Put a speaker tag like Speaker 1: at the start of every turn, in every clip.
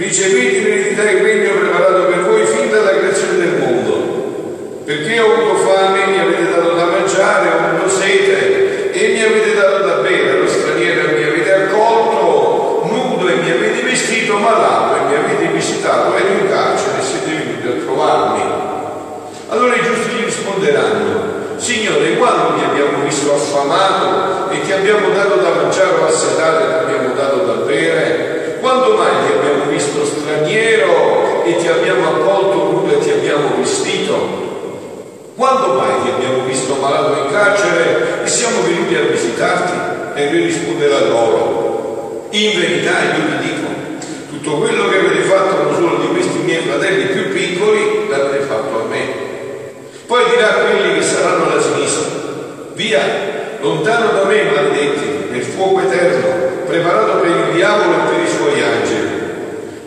Speaker 1: ricevete l'eredità e il regno preparato per voi fin dalla creazione del mondo. Perché ho avuto fame, mi avete dato da mangiare, ho avuto sete e mi avete dato da bere, ero straniero e mi avete accolto, nudo e mi avete vestito, malato e mi avete visitato, ero in carcere e siete venuti a trovarmi. Allora i giusti gli risponderanno, Signore, quando ti abbiamo visto affamato e ti abbiamo dato da mangiare o assetato e ti abbiamo dato da bere? Quando mai ti abbiamo visto straniero e ti abbiamo accolto nudo e ti abbiamo vestito? Quando mai ti abbiamo visto malato in carcere e siamo venuti a visitarti? E lui risponderà loro, in verità io vi dico, tutto quello che avete fatto a uno di questi miei fratelli più piccoli l'avete fatto a me. Poi dirà a quelli che saranno alla sinistra, via, lontano da me, maledetti, nel fuoco eterno, preparato per il diavolo e per i suoi angeli.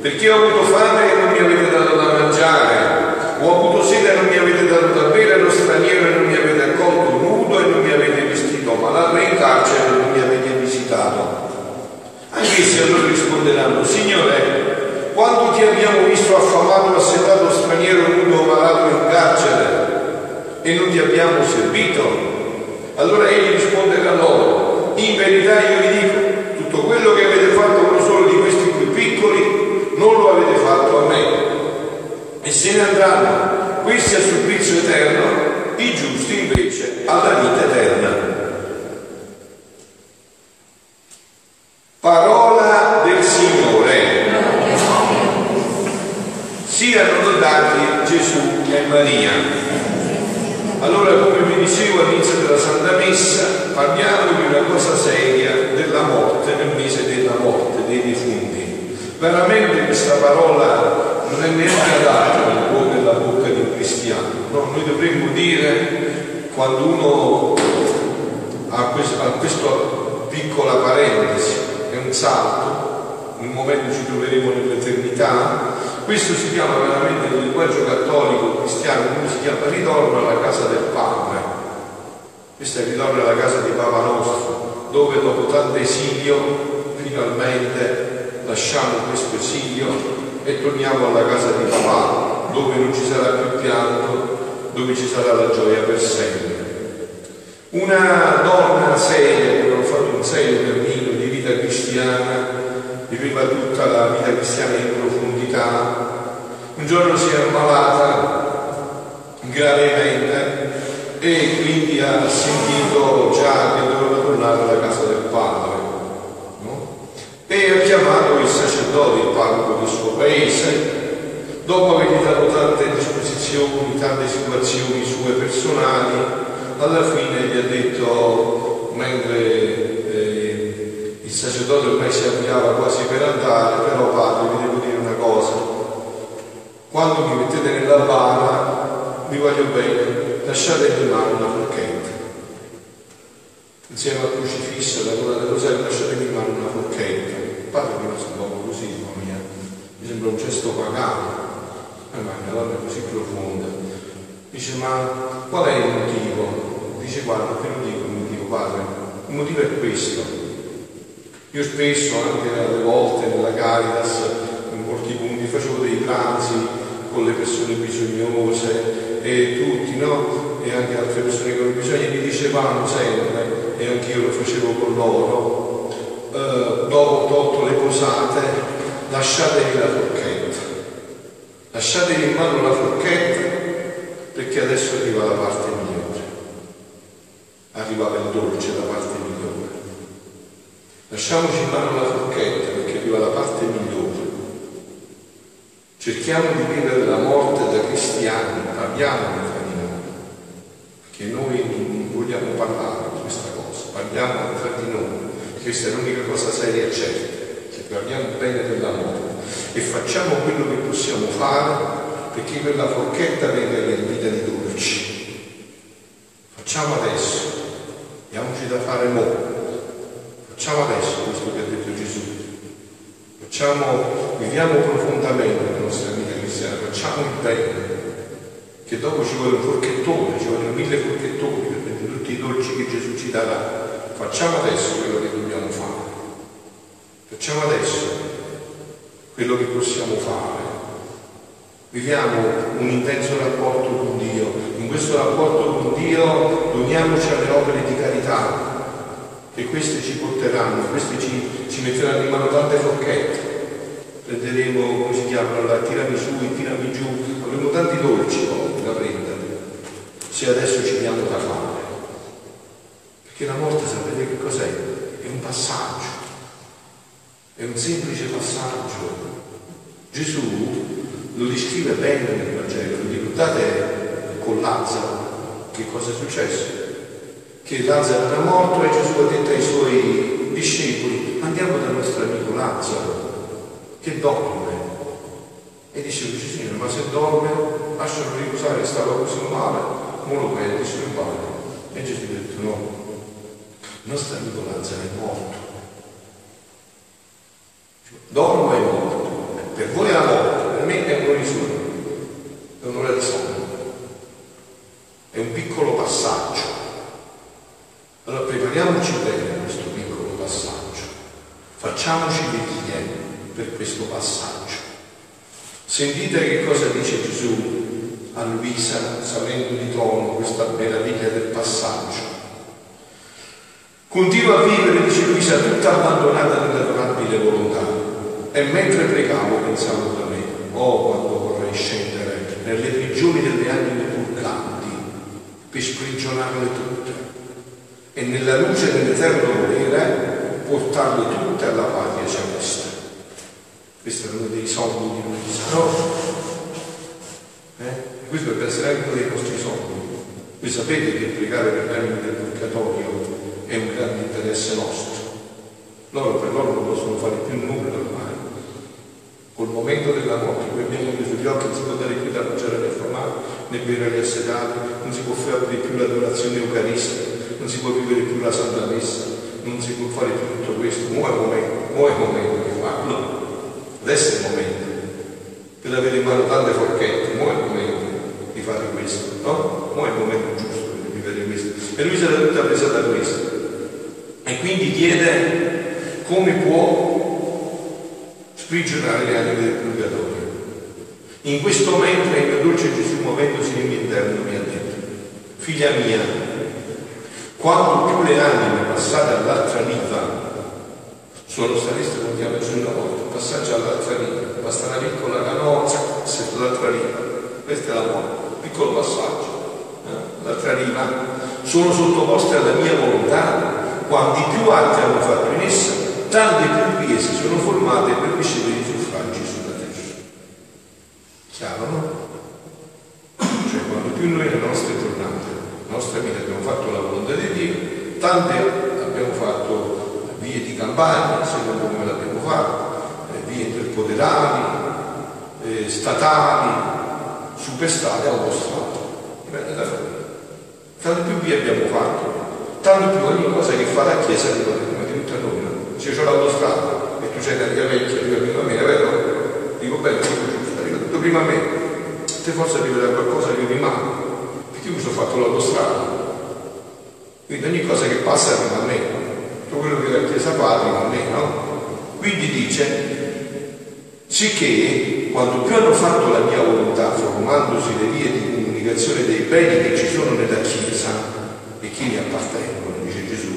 Speaker 1: Perché ho avuto fame e non mi avete dato da mangiare, ho avuto sete e non mi avete dato da bere, ero straniero e non mi avete accolto, nudo e non mi avete vestito, malato e in carcere e non mi avete visitato. Anche essi allora risponderanno, Signore, quando ti abbiamo visto affamato, assetato, straniero, nudo, malato in carcere e non ti abbiamo servito? Allora egli risponderà loro, in verità io vi dico, tutto quello che avete fatto a uno solo di questi più piccoli, non lo avete fatto a me. E se ne andranno, questi a supplizio eterno, i giusti invece alla vita eterna. Parola del Signore. Siano lodati Gesù e Maria. Allora, come vi dicevo all'inizio della Santa Messa, parliamo di una cosa seria della morte, nel mese della morte, dei defunti. Veramente questa parola non è neanche adatta nel cuore della bocca di un cristiano. No? Noi dovremmo dire, quando uno ha questa piccola parentesi, è un salto, in un momento ci troveremo nell'eternità, questo si chiama veramente nel linguaggio cattolico cristiano, come si chiama? Ritorno alla casa del Padre. Questo è il ritorno alla casa di Papa nostro, dove dopo tanto esilio finalmente lasciamo questo esilio e torniamo alla casa di papà, dove non ci sarà più pianto, dove ci sarà la gioia per sempre. Una donna seria, che ha fatto un serio cammino di vita cristiana, viveva tutta la vita cristiana in profondità, un giorno si è ammalata gravemente e quindi ha sentito già che doveva tornare alla casa del padre no? e ha chiamato il sacerdote, il parroco del suo paese dopo avergli dato tante disposizioni, tante situazioni sue personali alla fine gli ha detto mentre il sacerdote ormai si avviava quasi per andare però padre vi devo dire una cosa. Quando mi mettete nella bara vi voglio bene lasciate in mano una forchetta. Insieme al crocifisso la corona del rosario lasciate in mano una forchetta. Padre mi sembra un così mia. mi sembra un gesto pagano. Ma una donna così profonda. Dice ma qual è il motivo? dice guarda te lo dico il motivo padre. Il motivo è questo io spesso anche alle volte nella Caritas in molti punti facevo dei pranzi con le persone bisognose e tutti, no? E anche altre persone con bisogno mi dicevano sempre, e anch'io lo facevo con loro, eh, dopo tolto le posate, lasciatevi la forchetta, lasciatevi in mano la forchetta perché adesso arriva la parte migliore, arrivava il dolce, la parte migliore. Lasciamoci in mano la forchetta perché arriva la parte migliore. Cerchiamo di vivere la morte da cristiani, parliamo tra di noi, perché noi non vogliamo parlare di questa cosa, parliamo tra di noi, questa è l'unica cosa seria e certa, che parliamo bene della morte. e facciamo quello che possiamo fare perché quella forchetta venga riempita di dolci. Facciamo adesso, diamoci da fare mo. Facciamo adesso questo che ha detto Gesù. Facciamo, viviamo profondamente la nostra vita cristiana, facciamo il bene, che dopo ci vuole un forchettone, ci vogliono mille forchettoni per prendere tutti i dolci che Gesù ci darà. Facciamo adesso quello che dobbiamo fare. Facciamo adesso quello che possiamo fare. Viviamo un intenso rapporto con Dio. In questo rapporto con Dio uniamoci alle opere di carità, che queste ci porteranno, queste ci, ci metteranno in mano tante forchette. Prenderemo, come si chiamano, la tiramisù, il tiramisù, avremo tanti dolci poi da prendere, se adesso ci diamo da fare. Perché la morte sapete che cos'è? È un passaggio, è un semplice passaggio. Gesù lo descrive bene nel Vangelo, vi ricordate con Lazzaro che cosa è successo? Che Lazzaro era morto e Gesù ha detto ai suoi discepoli andiamo dal nostro amico Lazzaro che dorme. E dice Signore, ma se dorme lascialo riposare, stava così male, non lo prendi, ne va. E Gesù ha detto no, amico Lazzaro è morto. Dormo è morto. Per voi è la morte, per me è un risorno, è un'ora di sonno. È un piccolo passaggio. Allora prepariamoci bene a questo piccolo passaggio. Facciamoci per questo passaggio. Sentite che cosa dice Gesù a Luisa, salendo di tono questa meraviglia del passaggio. Continua a vivere, dice Luisa, tutta abbandonata nell'adorabile volontà e mentre pregavo pensavo da me, oh quando vorrei scendere nelle prigioni delle anime purganti per sprigionarle tutte e nella luce dell'eterno volere portarle tutte alla patria celeste. Questo è uno dei sogni di Luisa, no? Eh? Questo dovrebbe essere anche uno dei nostri sogni. Voi sapete che pregare per le anime del purgatorio è un grande interesse nostro. Loro per loro non possono fare più nulla ormai col momento della morte, quel abbiamo chiuso gli occhi, non si può dare più da mangiare né formare, né bere gli assedati, non si può fare più l'adorazione eucaristica, non si può vivere più la Santa Messa, non si può fare più tutto questo, mo è il momento, mo è momento di farlo, adesso è il momento, per avere in mano tante forchette, mo è il momento di fare questo, no? Mo è il momento giusto per vivere questo. E lui si era tutta presa da questo. E quindi chiede come può sprigionare le anime del purgatorio. In questo momento il mio dolce Gesù muovendosi nel mio interno mi ha detto, figlia mia, quando più le anime passate all'altra riva sono state su una volta, passaggio all'altra riva, basta una piccola canozza, sei sull'altra riva, questa è la morte, piccolo passaggio, eh? l'altra riva, sono sottoposte alla mia volontà, quanti più atti hanno fatto in essa, tante più vie si sono formate per ricevere i suffragi sulla terra. Chiaro, no? Cioè, quando più noi nelle nostre giornate, nella nostra vita abbiamo fatto la volontà di Dio, tante abbiamo fatto vie di campagna, secondo come l'abbiamo fatto, eh, vie interpoderali, statali, superstati autostrade. Tante più vie abbiamo fatto, tanto più ogni cosa che fa la Chiesa di come è tutta noi se c'è l'autostrada e tu una via vecchia, arriva prima a me, vero? Dico bene, arriva tutto prima a me, te forse arriva da qualcosa che mi manca, perché io mi sono fatto l'autostrada. Quindi ogni cosa che passa arriva a me, tutto quello che la Chiesa fa arriva a me, no? Quindi dice, sicché quando più hanno fatto la mia volontà, formandosi le vie di comunicazione dei beni che ci sono nella Chiesa e chi ne appartengono, dice Gesù,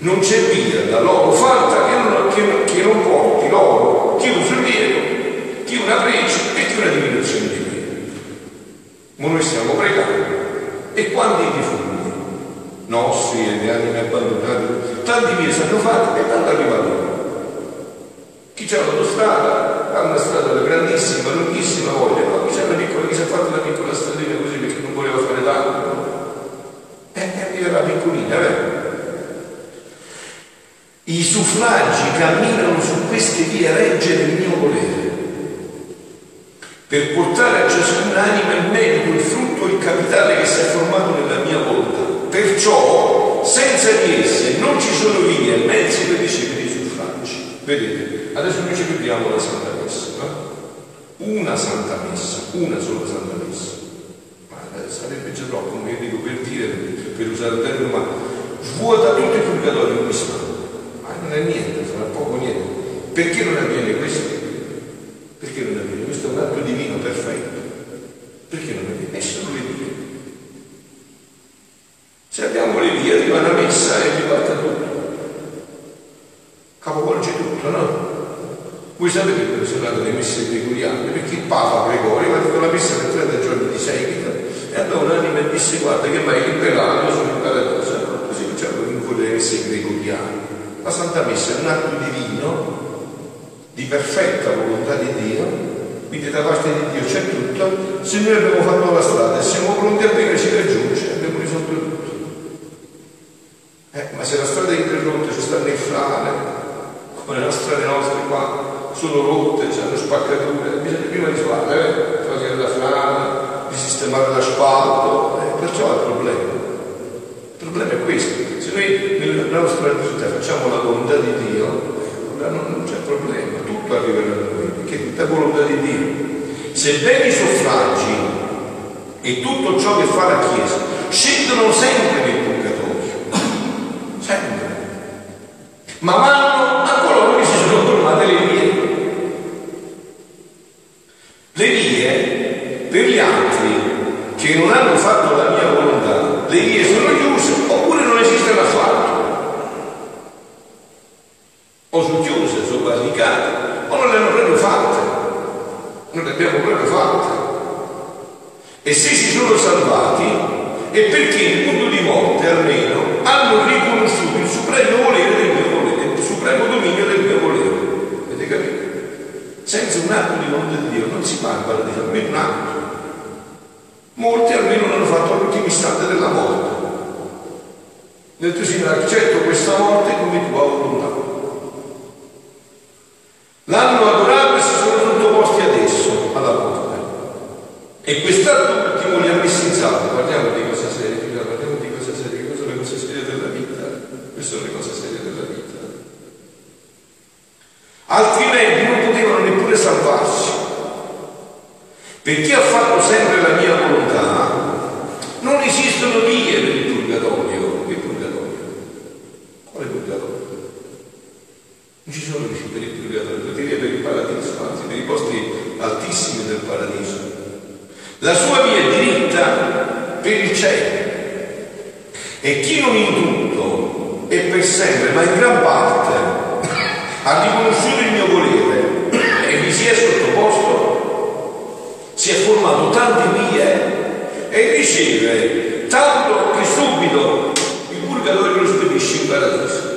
Speaker 1: non c'è via da loro fatta che non, che, che non porti loro chi un sollievo, chi una prece e chi una diminuzione di me. Ma noi stiamo pregando e quando i defunti nostri e le anime abbandonate, tanti vie sanno fatte e tanto arriva loro. Chi c'ha l'autostrada ha una strada grandissima, lunghissima voglia, ma chi c'ha una piccola, chi si è fatto una piccola stradina così perché non voleva fare tanto, e eh, arriverà piccolina, vero? I suffragi camminano su queste vie regge del mio volere. per portare a ciascun'anima il merito, il frutto, il capitale che si è formato nella mia volontà. Perciò, senza di esse non ci sono vie e mezzi per ricevere i suffragi. Vedete, adesso noi ci vediamo la Santa? Una Santa Messa, una sola Santa Messa. Ma eh, sarebbe già troppo, come dico per dire, per usare il termine, ma svuota tutto il purgatorio in istante. Ma non è niente, sarà poco niente. Perché non avviene questo? Perché non avviene? Questo è un atto divino perfetto. Perché non avviene? E sono le vie. Se abbiamo le vie, arriva una messa e ribalta tutto. Capovolge tutto, no? Voi sapete che sono andate le messe gregoriane? Perché il Papa Gregorio ha fatto la messa per 30 giorni di seguito e andò un'anima disse guarda che mai liberato sono in paradiso. Così facciamo con le messe gregoriane. La Santa Messa è un atto divino di perfetta volontà di Dio, quindi da parte di Dio c'è tutto, se noi abbiamo fatto la strada e siamo pronti a bene ci raggiunge, abbiamo risolto tutto. Eh, ma se la strada è interrotta, ci sta nel frane, come le strade nostre qua sono rotte, spaccature, bisogna prima risolvere, eh? togliere la frana, di sistemare l'asfalto, eh, perciò è il problema. Il problema è questo, se noi nella nostra vita facciamo la volontà di Dio, non, non c'è problema, tutto arriverà da noi, perché è tutta volontà di Dio. Sebbene i suffragi e tutto ciò che fa la Chiesa scendono sempre nel purgatorio, sempre, ma vanno a coloro che si sono formate le vie. Le vie per gli altri che non hanno fatto la mia volontà, le vie sono chiuse oppure non esistono affatto. O sono chiuse, sono barricate, o non le hanno proprio fatte. Non le abbiamo proprio fatte. E se si sono salvati è perché nel punto di morte almeno hanno riconosciuto il supremo volere del mio volere, il supremo dominio del mio volere. Avete capito? Senza un atto di volontà di Dio non si parla di almeno un atto. Molti almeno l'hanno fatto all'ultimo istante della morte. Nel tuo Signore accetto questa morte come tua volontà. L'hanno adorato e si sono sottoposti adesso alla morte. E quest'atto ultimo li ha messi in salvo. Parliamo di cose serie, parliamo di cose serie, queste sono le cose serie della vita. Queste sono le cose serie della vita. Altrimenti non potevano neppure salvarsi. Per chi ha fatto sempre la mia volontà, non esistono vie per il purgatorio. Il purgatorio. Quale purgatorio? Non ci sono vie per il purgatorio, vie per il paradiso, anzi per i posti altissimi del paradiso. La sua via è diritta per il cielo. E chi non in tutto e per sempre, ma in gran parte, ha riconosciuto il mio volere e vi si è sottoposto, si è formato tante vie e riceve tanto che subito il purgatorio lo spedisce in paradiso.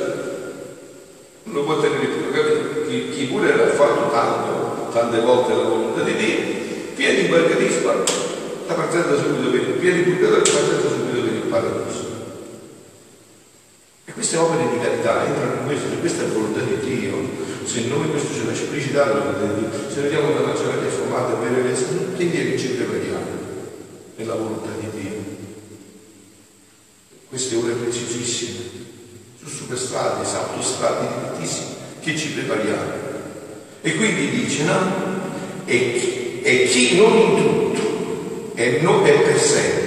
Speaker 1: Non lo può tenere più, capito? Chi, pure ha fatto tanto, tante volte la volontà di Dio, viene in paradiso, la partenza subito per il purgatorio, la partenza subito per il paradiso. E queste opere di carità entrano in questo, questa è la volontà di Dio. Se noi questo ce l'ha esplicitato, se vediamo una nazionale formata per le tutti i che ci prepariamo nella volontà di Dio. Queste ore preziosissime, su superstrade, su autostrade direttissime, che ci prepariamo. E quindi dice, no? E chi, e chi non in tutto e non è per sempre,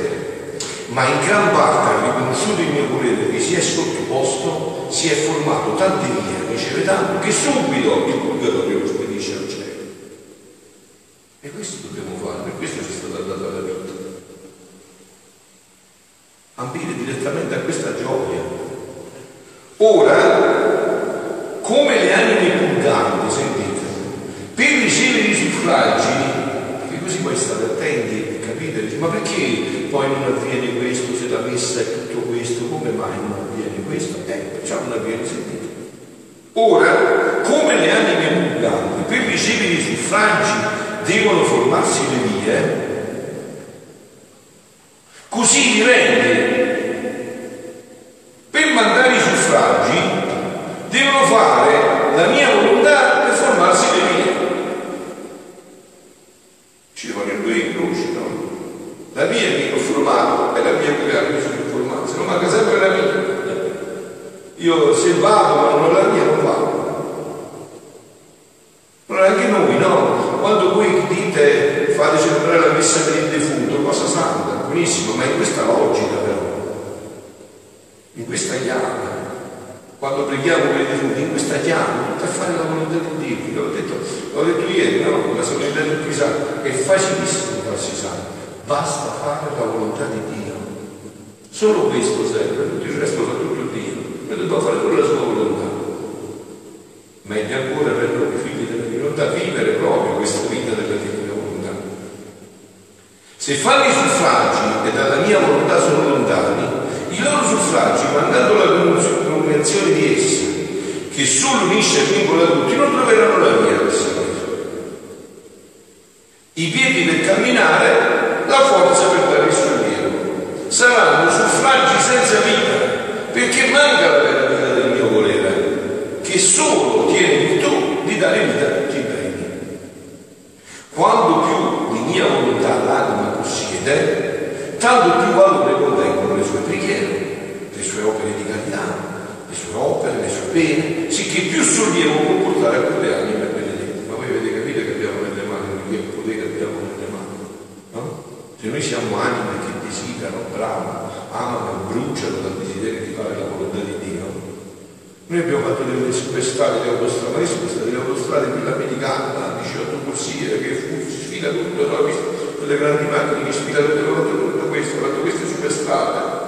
Speaker 1: ma in gran parte ha riconosciuto il mio volere che si è sottoposto, si è formato tante vie, riceve tanto, che subito il purgatorio lo spedisce al cielo. E questo dobbiamo fare, per questo ci è stata data la vita. Ambire direttamente a questa gioia. Ora, come le anime purganti, sentite, per ricevere i suffragi, così poi state attenti e capite, ma perché poi non avviene questo se la messa è tutto questo, come mai non avviene questo? Eh, perciò non avviene, sentite. Ora, come le anime purganti, per ricevere i suffragi devono formarsi le vie, così direi per mandare i suffragi devono fare la mia volontà per formarsi le vie. Vado, ma non la mia non vado. Allora anche noi, no? Quando voi dite fate celebrare la messa per il defunto, cosa santa, benissimo, ma in questa logica però, in questa chiave, quando preghiamo per i defunti, in questa chiave, per fare la volontà di Dio, l'ho detto, l'ho detto ieri, no? La solennità del Crisanto, è facilissimo farsi santi, basta fare la volontà di Dio. Solo questo serve, tutto il resto fa tutto Dio, e dobbiamo fare solo la sua volontà. Meglio ancora per noi figli della divinità vivere proprio questa vita della divina volontà. Se fanno i suffragi e dalla mia volontà sono lontani, i loro suffragi, mandando la convenzione di essa, che solo unisce e vincola tutti, non troveranno la via del Signore. I piedi per camminare, la forza per dare il sollievo. Saranno suffragi senza vita, perché manca la vera vita del mio volere, che solo tiene virtù di dare vita a tutti i beni. Quando più di mia volontà l'anima possiede, tanto più valore contengono le sue preghiere, le sue opere di carità, le sue opere, le sue pene, sollievo può portare a quelle anime benedette. Ma voi avete capito che abbiamo nelle mani, che potere abbiamo nelle mani, no? Se noi siamo anime che desiderano, bravo, amano, bruciano dal desiderio di fare la volontà di Dio, noi abbiamo fatto delle superstrade di autostrada, le superstrade di autostrade, quella americana, la 18 corsie, che fu, si sfila tutto, no? quelle grandi macchine che sfilano tutto questo, fatto queste superstrade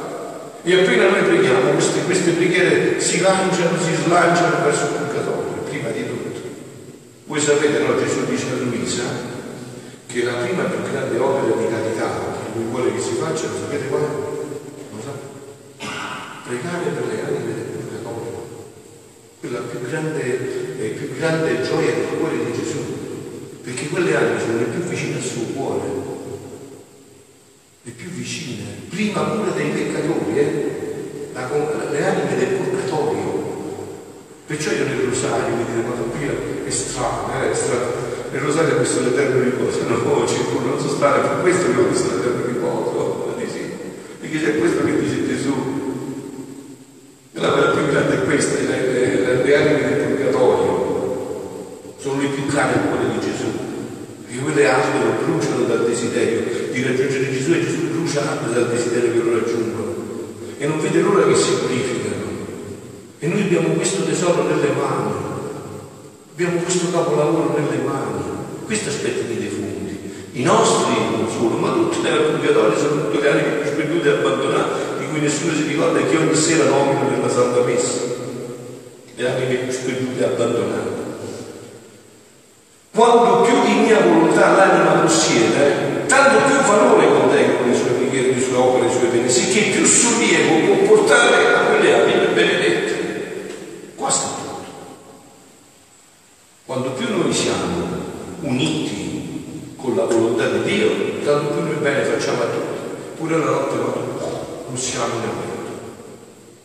Speaker 1: e appena noi preghiamo, queste, queste preghiere si lanciano, si slanciano verso il purgatorio, prima di tutto. Voi sapete, no? Gesù dice a Luisa che la prima più grande opera di carità che lui vuole che si faccia, lo sapete qual è? Lo sa? Pregare per le anime del purgatorio. Quella più grande, eh, più grande gioia del cuore di Gesù. Perché quelle anime sono le più vicine al suo cuore le più vicine, prima pure dei peccatori, eh? la, le anime del purgatorio. Perciò io nel rosario, mi dite, ma è strano, eh? è strano. Nel rosario ho visto l'eterno riposo, no, circolo, non so stare, per questo che ho visto l'eterno riposo, sì. perché c'è questo che dice Gesù. La vera più grande è questa, le, le, le anime del purgatorio sono le più care al cuore di Gesù, perché quelle ardano, bruciano dal desiderio di raggiungere Gesù e Gesù brucia dal desiderio che lo raggiungono e non vede l'ora che si purificano. E noi abbiamo questo tesoro nelle mani, abbiamo questo capolavoro nelle mani, questo aspetta dei defunti. I nostri non solo, ma tutti nella purgatorio sono tutte le anime più sperdute e abbandonate, di cui nessuno si ricorda e che ogni sera nomina nella Santa Messa. Le anime più sperdute e abbandonate. Quanto più di mia volontà l'anima possiede, tanto più valore contengono le sue preghiere, le sue opere, le sue pene, sicché più sollievo può portare a quelle anime benedette. Qua sta tutto. Quanto più noi siamo uniti con la volontà di Dio, tanto più noi bene facciamo a tutti. Pure la notte non siamo nemmeno.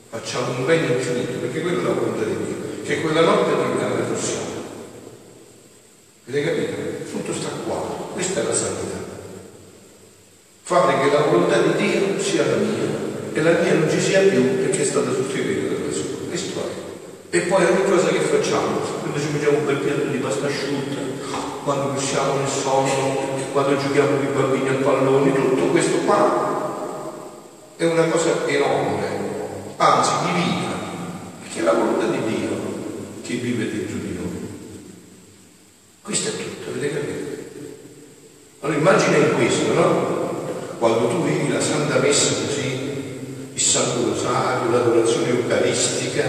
Speaker 1: Facciamo un bene infinito, perché quella è la volontà di Dio, che quella notte noi la possiamo. Avete capito? Tutto sta qua, questa è la santità fare che la volontà di Dio sia la mia e la mia non ci sia più perché è stata sostituita dalla sua. Questo è. E poi ogni cosa che facciamo, quando ci mangiamo un bel piatto di pasta asciutta, quando usciamo nel sonno, quando giochiamo con i bambini a pallone, tutto questo qua è una cosa enorme, anzi divina, perché è la volontà di Dio che vive dentro di noi. Questo è tutto, avete capito? Allora immagina in questo, no? quando tu vivi la Santa Messa così, il Santo Rosario, l'adorazione eucaristica,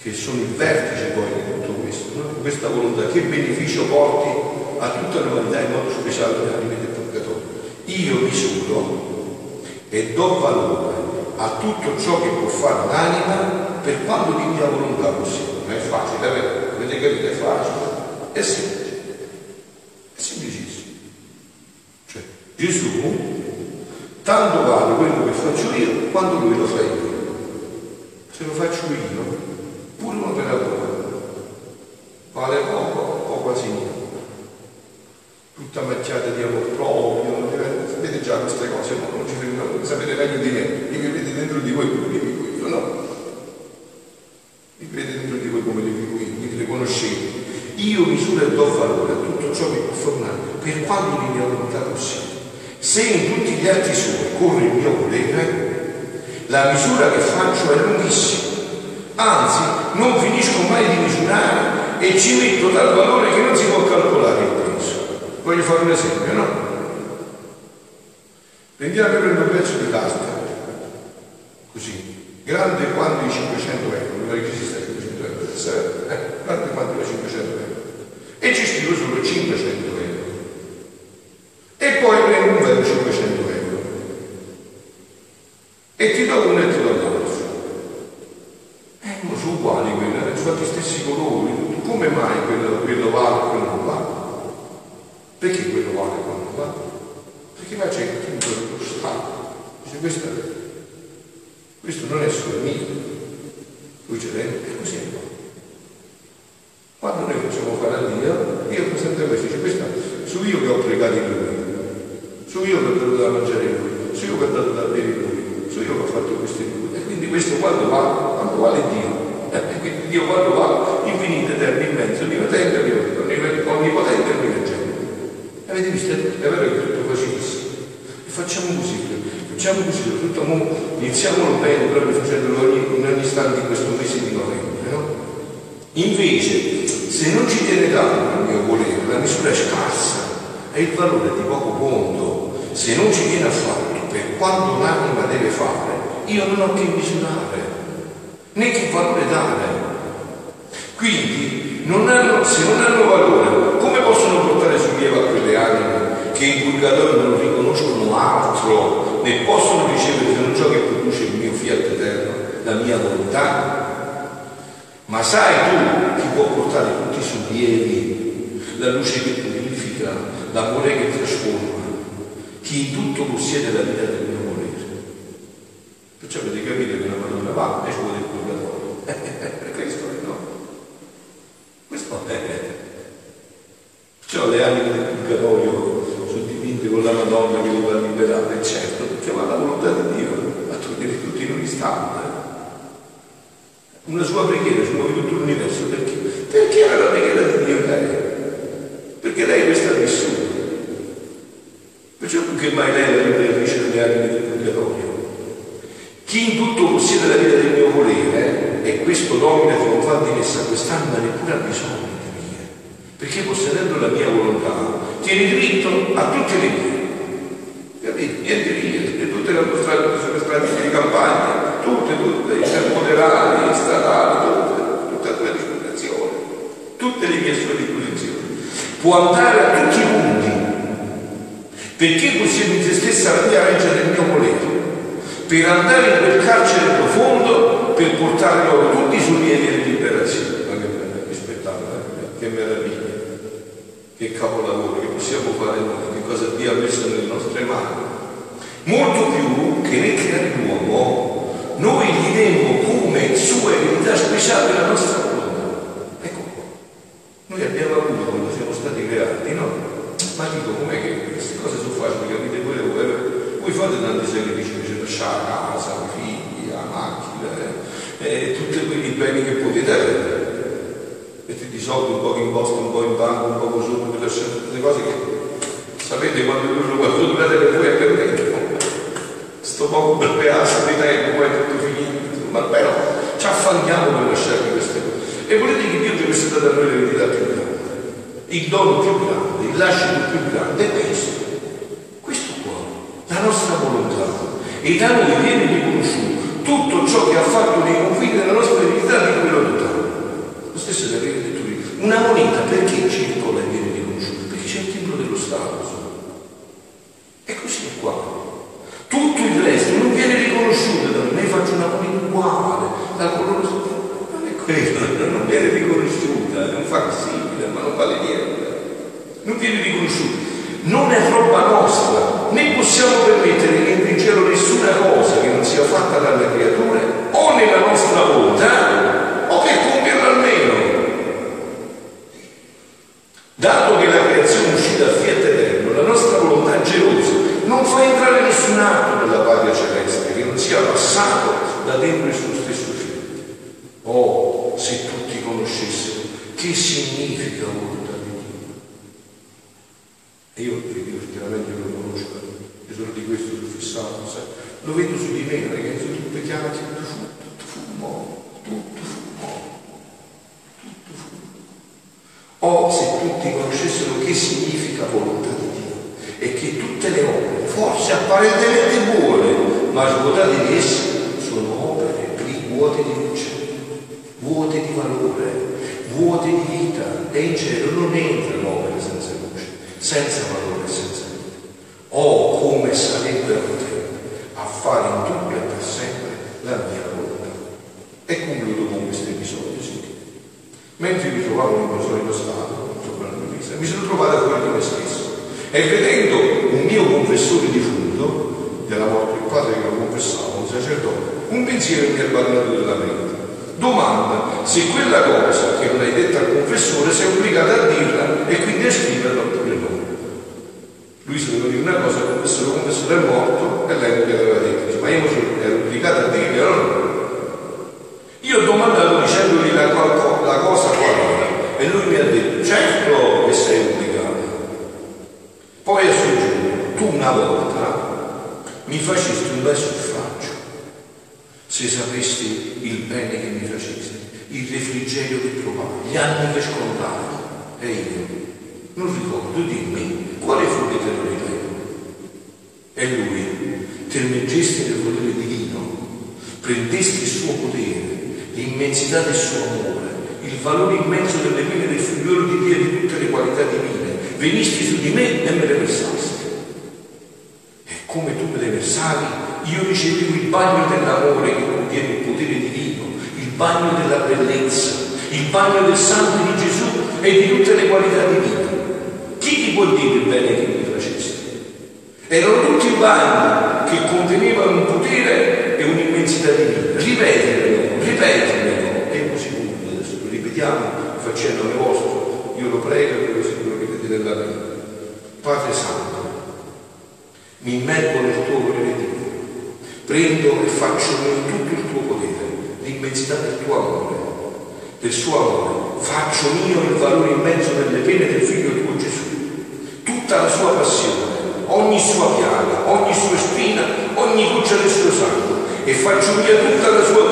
Speaker 1: che sono il vertice poi di tutto questo, no? questa volontà, che beneficio porti a tutta l'umanità, in modo speciale alle anime del purgatorio. Io misuro e do valore a tutto ciò che può fare l'anima per quanto di mia volontà possibile. Non è facile, è vero? Avete capito? È facile. È semplice. È semplicissimo. Gesù, tanto vale quello che faccio io quanto lui lo fa io. Se lo faccio io, pure un operatore, vale poco o quasi niente. Tutta macchiata di amor proprio, sapete già queste cose, ma non ci vengono, sapete meglio di me, io che vedi dentro di voi quello che vi no? per quanto di mia volontà possibile. Se in tutti gli atti suoi corre il mio volere, la misura che faccio è lunghissima, anzi non finisco mai di misurare e ci metto dal valore che non si può calcolare il peso. Voglio fare un esempio, no? Prendo un pezzo di carta, così, grande quanto i 500 euro, perché esiste 500 euro eh? grande quanto i 500 euro, e ci scrivo solo 500 euro. E poi prendo un vero 500 euro. E ti do uno e ti do l'altro. Eh, ma sono uguali quelli, hanno fatto gli stessi colori, come mai quello, quello vale e quello non vale? Perché quello vale e quello non vale? Perché là c'è il punto dello Stato. Dice questo, questo non è solo mio, lui c'è dentro, e così è. Quando noi facciamo fare a Dio, io per esempio questo dice, questo su io che ho pregato lui, su io che ho dato da mangiare lui, su io che ho dato da bere lui, su io che ho fatto questo lui. E quindi questo quando va, quando vale Dio. E quindi Dio quando va, infinito, eterno, immenso, onnipotente, onnipotente e onnipotente. Visto? È vero che tutto facilissimo. E facciamo così, facciamo così, tutto, iniziamolo bene, proprio facendolo ogni, in ogni istante in questo mese di novembre, no? Invece, se non ci viene dato il mio volere, la misura è scarsa, è il valore di poco conto. Se non ci viene affatto per quanto un'anima deve fare, io non ho che misurare, né che valore dare. Quindi, non hanno, se non hanno valore, come possono portare sollievo a quelle anime che in purgatorio non riconoscono altro, né possono ricevere se non ciò che produce il mio fiat eterno, la mia volontà? Ma sai tu chi può portare tutti i sollievi, la luce che purifica, l'amore che trasforma, chi tutto possiede la vita del mio volere. Perciò avete capito che la Madonna va e ci vuole il purgatorio. Questo è no. Questo è. Perciò le anime del purgatorio sono dipinte con la Madonna che lo va a liberare, certo, perché va la volontà di Dio a togliere tutti in un istante una sua preghiera si muove tutto l'universo perché? Perché era la preghiera di Dio in lei? Perché lei questa ha vissuto. Perciò più che mai lei è la liberatrice delle anime del purgatorio. Chi in tutto possiede la vita del mio volere, e questo domina trionfante in essa quest'anima neppure ha bisogno di mia, perché possedendo la mia volontà tiene diritto a tutte le mie. Capite? Niente mie, e tutte le autostrade di campagna, tutte, tutte, i termoderali, i statali, tutte, tutte a tua disposizione, tutte le mie sue disposizioni. Può andare a tutti i punti, perché possiede in se stessa la mia reggia del mio volere, per andare in quel carcere profondo, per portare loro tutti i sollievi e le liberazioni. Ma che, che spettacolo, eh? che meraviglia, che capolavoro che possiamo fare noi, che cosa Dio ha messo nelle nostre mani. Molto più che nel creare l'uomo, noi gli demmo come sua eredità speciale la nostra volontà. Ecco qua. Noi abbiamo avuto quando siamo stati creati, no? Ma dico, com'è che queste cose sono facili, capite voi? Voi fate tanti sacrifici la casa, i figli, la macchina, eh, e tutti quei beni che potete avere. Mettete i soldi un po' in posto, un po' in banca, un po' così, per lasciare tutte le cose che sapete quando uno quando durate le voi me. Sto poco per pedazo di tempo, poi è tutto finito, ma però ci affanniamo per lasciare queste cose. E volete che Dio ci avesse dato a noi l'eredità più grande, il dono più grande, il lascito più grande è questo. Questo qua, la nostra volontà. E da noi viene riconosciuto tutto ciò che ha fatto nei confini della nostra eredità di quello totale. Lo stesso è avete detto prima. Una moneta perché circola e viene riconosciuta? Perché c'è il timbro dello Stato. E così è qua. Tutto il resto non viene riconosciuto da me, faccio una moneta uguale, la colore non è quello, non viene riconosciuta, è un facsibile, ma non vale niente. Non viene riconosciuta. Non è roba nostra, né possiamo permettere che in cielo nessuna cosa che non sia fatta dalle creature o nella nostra volontà o per compierla almeno. Dato che la creazione uscì dal fiat eterno, la nostra volontà gelosa non fa entrare nessun atto nella patria celeste che non sia passato da dentro il suo stesso figlio. Oh, se tutti conoscessero che significa volontà di Dio. E io vi dico chiaramente lo conosco, e solo di questo sono fissato, lo vedo su di me, ragazzi, tutte chiacchiere, tutto fumo, tutto fumo, tutto fumo. O se tutti conoscessero che significa volontà di Dio e che tutte le opere, forse apparentemente buone, ma svuotate di esse, sono opere vuote di luce, vuote di valore, vuote di vita e in cielo non entrano opere senza luce, senza valore, senza vita. Oh, come sarebbero te a fare in tutto e per sempre la mia volontà. E concludo con questo episodio, sì. Mentre mi trovavo nel mio solito stato, mi sono trovato fuori di me stesso e vedendo un mio difunto della morte, il padre che lo confessava, un sacerdote, un pensiero mi è ballato della mente. Domanda se quella cosa che non hai detto al confessore sei obbligata a dirla e quindi a scriverla oppure no. Lui se doveva dire una cosa, il confessore, il confessore è morto e lei non gli aveva detto, ma io ero obbligata a dirla o no? Io ho domandato dicendogli la, la cosa qual era e lui mi ha detto, certo che sei obbligata. Poi ha soggiunto, tu una volta mi facesti un bel suffragio se sapessi il bene che mi faceste, il refrigerio che trovavi, gli anni che scontavi. E io non ricordo, dimmi, quale fu l'eterno rimedio? E lui, ti immergesti nel potere divino, prendesti il suo potere, l'immensità del suo amore, il valore immenso delle mine del figliolo di Dio e di tutte le qualità divine, venisti su di me e me le versasti. Versavi, io ricevevo il bagno dell'amore che contiene il potere divino, il bagno della bellezza, il bagno del sangue di Gesù e di tutte le qualità divine. Chi ti può dire il bene che mi facesti? Erano tutti bagni che contenevano un potere e un'immensità divina. Ripetelo, ripetelo. E così comunque adesso lo ripetiamo facendo le vostro. Io lo prego e lo ripetete nella vita. Padre Santo, mi immergo nel tuo volere divino. Prendo e faccio mio tutto il tuo potere, l'immensità del tuo amore, del suo amore, faccio mio il valore immenso delle pene del figlio tuo Gesù, tutta la sua passione, ogni sua piaga, ogni sua spina, ogni goccia del suo sangue e faccio mia tutta la sua